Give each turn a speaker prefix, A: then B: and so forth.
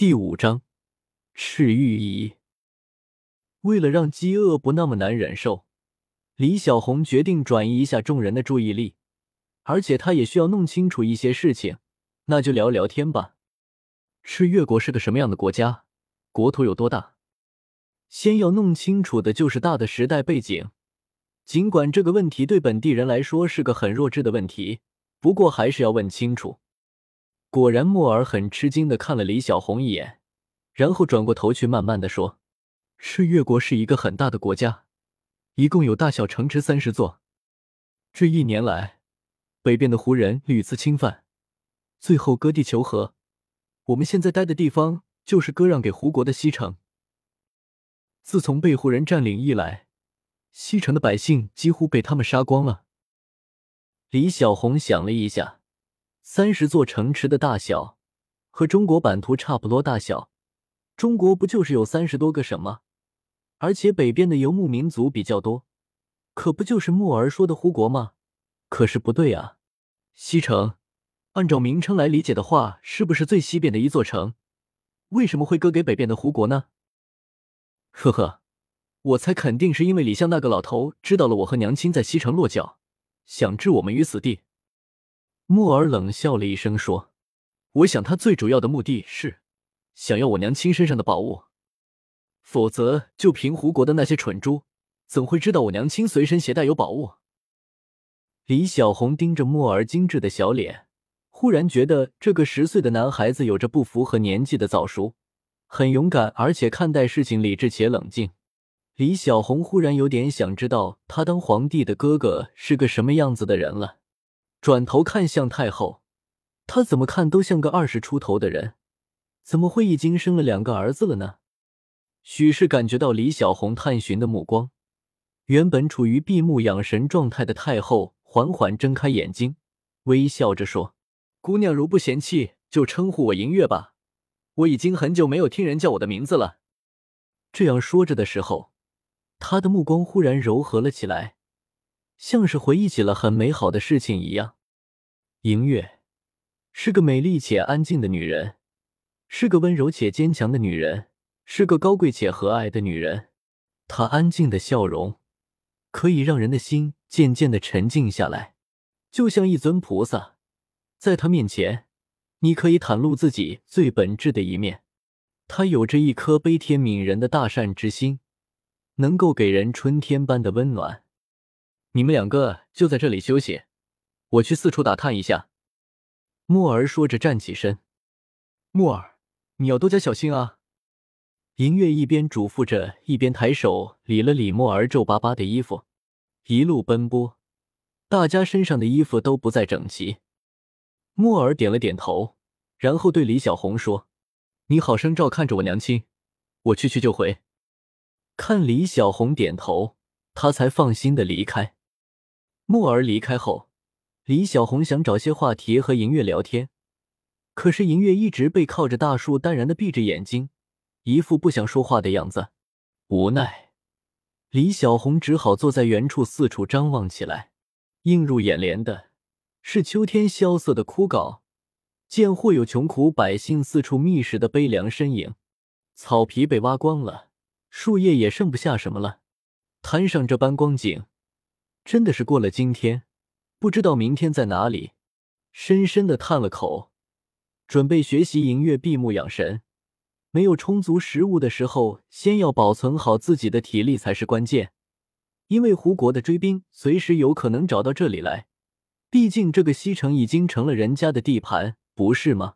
A: 第五章，赤玉仪。为了让饥饿不那么难忍受，李小红决定转移一下众人的注意力，而且她也需要弄清楚一些事情。那就聊聊天吧。赤月国是个什么样的国家？国土有多大？先要弄清楚的就是大的时代背景。尽管这个问题对本地人来说是个很弱智的问题，不过还是要问清楚。果然，莫尔很吃惊的看了李小红一眼，然后转过头去，慢慢的说：“赤月国是一个很大的国家，一共有大小城池三十座。这一年来，北边的胡人屡次侵犯，最后割地求和。我们现在待的地方就是割让给胡国的西城。自从被胡人占领以来，西城的百姓几乎被他们杀光了。”李小红想了一下。三十座城池的大小，和中国版图差不多大小。中国不就是有三十多个省吗？而且北边的游牧民族比较多，可不就是木儿说的胡国吗？可是不对啊，西城，按照名称来理解的话，是不是最西边的一座城？为什么会割给北边的胡国呢？呵呵，我猜肯定是因为李相那个老头知道了我和娘亲在西城落脚，想置我们于死地。木儿冷笑了一声，说：“我想他最主要的目的是想要我娘亲身上的宝物，否则就凭胡国的那些蠢猪，怎会知道我娘亲随身携带有宝物？”李小红盯着木儿精致的小脸，忽然觉得这个十岁的男孩子有着不符合年纪的早熟，很勇敢，而且看待事情理智且冷静。李小红忽然有点想知道他当皇帝的哥哥是个什么样子的人了。转头看向太后，她怎么看都像个二十出头的人，怎么会已经生了两个儿子了呢？许是感觉到李小红探寻的目光，原本处于闭目养神状态的太后缓缓睁开眼睛，微笑着说：“姑娘如不嫌弃，就称呼我银月吧。我已经很久没有听人叫我的名字了。”这样说着的时候，她的目光忽然柔和了起来。像是回忆起了很美好的事情一样。银月是个美丽且安静的女人，是个温柔且坚强的女人，是个高贵且和蔼的女人。她安静的笑容可以让人的心渐渐的沉静下来，就像一尊菩萨，在她面前，你可以袒露自己最本质的一面。她有着一颗悲天悯人的大善之心，能够给人春天般的温暖。你们两个就在这里休息，我去四处打探一下。”墨儿说着站起身。“墨儿，你要多加小心啊！”银月一边嘱咐着，一边抬手理了理墨儿皱巴巴的衣服。一路奔波，大家身上的衣服都不再整齐。墨儿点了点头，然后对李小红说：“你好生照看着我娘亲，我去去就回。”看李小红点头，他才放心的离开。墨儿离开后，李小红想找些话题和银月聊天，可是银月一直背靠着大树，淡然的闭着眼睛，一副不想说话的样子。无奈，李小红只好坐在原处，四处张望起来。映入眼帘的是秋天萧瑟的枯槁，见或有穷苦百姓四处觅食的悲凉身影。草皮被挖光了，树叶也剩不下什么了。摊上这般光景。真的是过了今天，不知道明天在哪里。深深的叹了口，准备学习银月闭目养神。没有充足食物的时候，先要保存好自己的体力才是关键。因为胡国的追兵随时有可能找到这里来，毕竟这个西城已经成了人家的地盘，不是吗？